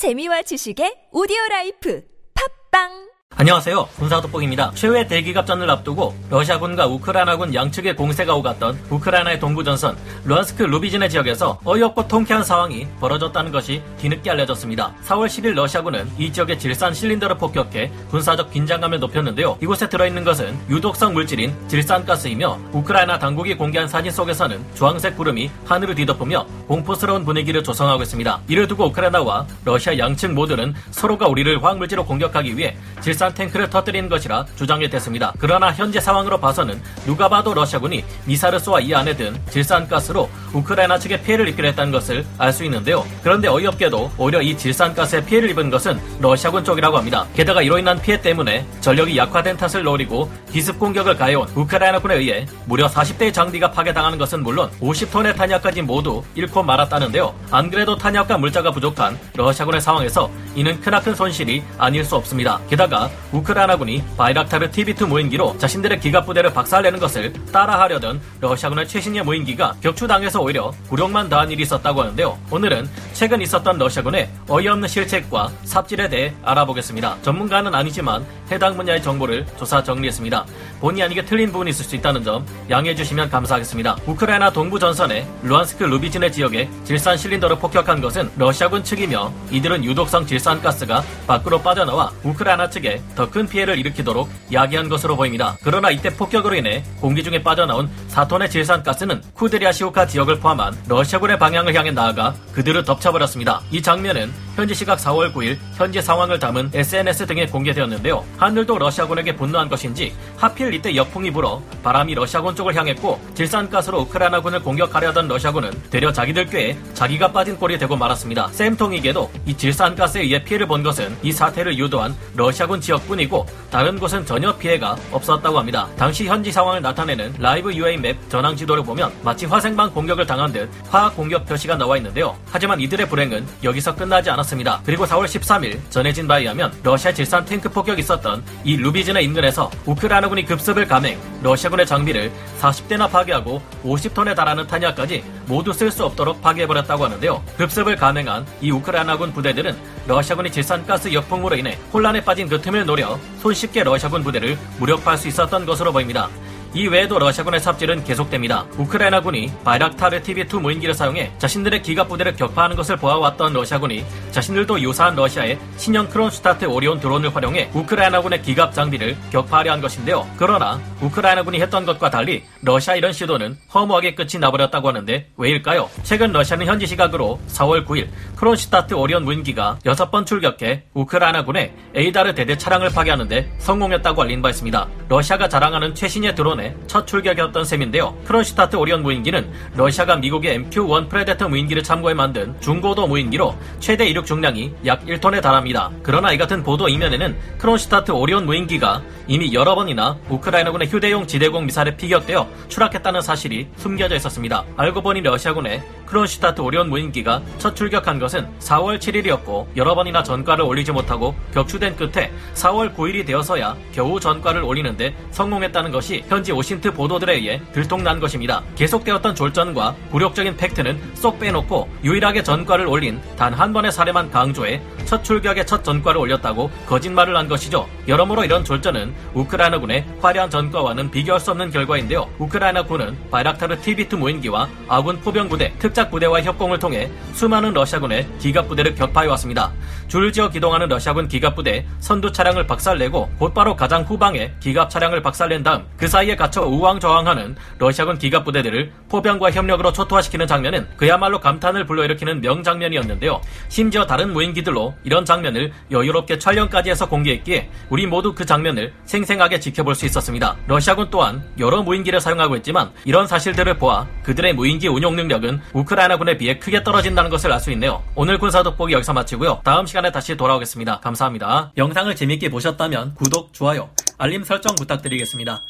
재미와 지식의 오디오 라이프. 팟빵 안녕하세요. 군사도복입니다. 최후의 대기갑전을 앞두고 러시아군과 우크라이나군 양측의 공세가 오갔던 우크라이나의 동부전선 루한스크 루비즈네 지역에서 어이없고 통쾌한 상황이 벌어졌다는 것이 뒤늦게 알려졌습니다. 4월 10일 러시아군은 이 지역의 질산 실린더를 폭격해 군사적 긴장감을 높였는데요. 이곳에 들어있는 것은 유독성 물질인 질산가스이며 우크라이나 당국이 공개한 사진 속에서는 주황색 구름이 하늘을 뒤덮으며 공포스러운 분위기를 조성하고 있습니다. 이를 두고 우크라이나와 러시아 양측 모두는 서로가 우리를 화학물질로 공격하기 위해 질산 비싼 탱크를 터뜨린 것이라 주장해댔습니다. 그러나 현재 상황으로 봐서는 누가 봐도 러시아군이 쏘아 이 안에 든 질산가스로 우크라이나 측에 피해를 입기로 했다는 것을 알 수 있는데요. 그런데 어이없게도 오히려 이 질산가스에 피해를 입은 것은 러시아군 쪽이라고 합니다. 게다가 이로 인한 피해 때문에 전력이 약화된 탓을 노리고 기습 공격을 가해온 우크라이나군에 의해 무려 40대의 장비가 파괴당하는 것은 물론 50톤의 탄약까지 모두 잃고 말았다는데요. 안 그래도 탄약과 물자가 부족한 러시아군의 상황에서 이는 크나큰 손실이 아닐 수 없습니다. 게다가 우크라이나군이 바이락타르 TB2 무인기로 자신들의 기갑 부대를 박살내는 것을 따라하려던 러시아군의 최신의 무인기가 격추당해서 오히려 굴욕만 더한 일이 있었다고 하는데요. 오늘은 최근 있었던 러시아군의 어이없는 실책과 삽질에 대해 알아보겠습니다. 전문가는 아니지만 해당 분야의 정보를 조사 정리했습니다. 본의 아니게 틀린 부분이 있을 수 있다는 점 양해해 주시면 감사하겠습니다. 우크라이나 동부 전선의 루안스크 루비진의 지역에 질산 실린더를 폭격한 것은 러시아군 측이며 이들은 유독성 질산가스가 밖으로 빠져나와 우크라이나 측에 더 큰 피해를 일으키도록 야기한 것으로 보입니다. 그러나 이때 폭격으로 인해 공기 중에 빠져나온 4톤의 질산가스는 쿠데리아 시오카 지역을 포함한 러시아군의 방향을 향해 나아가 그들을 덮쳐 버렸습니다. 이 장면은 현지 시각 4월 9일 현재 상황을 담은 SNS 등에 공개되었는데요. 하늘도 러시아군에게 분노한 것인지 하필 이때 역풍이 불어 바람이 러시아군 쪽을 향했고 질산가스로 우크라이나군을 공격하려던 러시아군은 되려 자기들 꾀에 자기가 빠진 꼴이 되고 말았습니다. 쌤통이게도 이 질산가스에 의해 피해를 본 것은 이 사태를 유도한 러시아군 지역뿐이고 다른 곳은 전혀 피해가 없었다고 합니다. 당시 현지 상황을 나타내는 Live UA Map 전황 지도를 보면 마치 화생방 공격을 당한 듯 화학 공격 표시가 나와 있는데요. 하지만 이들의 불행은 여기서 끝나지 않았습니다. 그리고 4월 13일 전해진 바에 의하면 러시아 질산 탱크 폭격이 있었던 이 루비즈네 인근에서 우크라이나군이 급습을 감행 러시아군의 장비를 40대나 파괴하고 50톤에 달하는 탄약까지 모두 쓸 수 없도록 파괴해버렸다고 하는데요. 급습을 감행한 이 우크라이나군 부대들은 러시아군이 질산가스 역풍으로 인해 혼란에 빠진 그 틈을 노려 손쉽게 러시아군 부대를 무력화할 수 있었던 것으로 보입니다. 이 외에도 러시아군의 삽질은 계속됩니다. 우크라이나군이 바이락타르 TB2 무인기를 사용해 자신들의 기갑 부대를 격파하는 것을 보아왔던 러시아군이 자신들도 유사한 러시아의 신형 크론슈타트 오리온 드론을 활용해 우크라이나군의 기갑 장비를 격파하려 한 것인데요. 그러나 우크라이나군이 했던 것과 달리 러시아 이런 시도는 허무하게 끝이 나버렸다고 하는데 왜일까요? 최근 러시아는 현지 시각으로 4월 9일 크론슈타트 오리온 무인기가 6번 출격해 우크라이나군의 에이다르 대대 차량을 파괴하는데 성공했다고 알린 바 있습니다. 러시아가 자랑하는 최신의 드론 전에 첫 출격이었던 셈인데요. 크론슈타트 오리온 무인기는 러시아가 미국의 MQ-1 프레데터 무인기를 참고해 만든 중고도 무인기로 최대 이륙 중량이 약 1톤에 달합니다. 그러나 이 같은 보도 이면에는 크론슈타트 오리온 무인기가 이미 여러 번이나 우크라이나군의 휴대용 지대공 미사일에 피격되어 추락했다는 사실이 숨겨져 있었습니다. 알고 보니 러시아군의 크론슈타트 오리온 무인기가 첫 출격한 것은 4월 7일이었고 여러 번이나 전과를 올리지 못하고 격추된 끝에 4월 9일이 되어서야 겨우 전과를 올리는데 성공했다는 것이 현지 OSINT 보도들에 의해 들통난 것입니다. 계속되었던 졸전과 굴욕적인 팩트는 쏙 빼놓고 유일하게 전과를 올린 단 한 번의 사례만 강조해 첫 출격에 첫 전과를 올렸다고 거짓말을 한 것이죠. 여러모로 이런 졸전은 우크라이나군의 화려한 전과와는 비교할 수 없는 결과인데요. 우크라이나군은 바이락타르 TB2 무인기와 아군 포병부대, 특작 부대와 협공을 통해 수많은 러시아군의 기갑부대를 격파해왔습니다. 줄을 지어 기동하는 러시아군 기갑부대 선두 차량을 박살내고 곧바로 가장 후방에 기갑 차량을 박살낸 다음 그 사이에 갇혀 우왕좌왕하는 러시아군 기갑부대들을 포병과 협력으로 초토화시키는 장면은 그야말로 감탄을 불러일으키는 명장면이었는데요. 심지어 다른 무인기들로 이런 장면을 여유롭게 촬영까지 해서 공개했기에 우리 모두 그 장면을 생생하게 지켜볼 수 있었습니다. 러시아군 또한 여러 무인기를 사용하고 있지만 이런 사실들을 보아 그들의 무인기 운용 능력은 우크라이나군에 비해 크게 떨어진다는 것을 알 수 있네요. 오늘 군사 돋보기 여기서 마치고요. 다음 시간에 다시 돌아오겠습니다. 감사합니다. 영상을 재밌게 보셨다면 구독, 좋아요, 알림 설정 부탁드리겠습니다.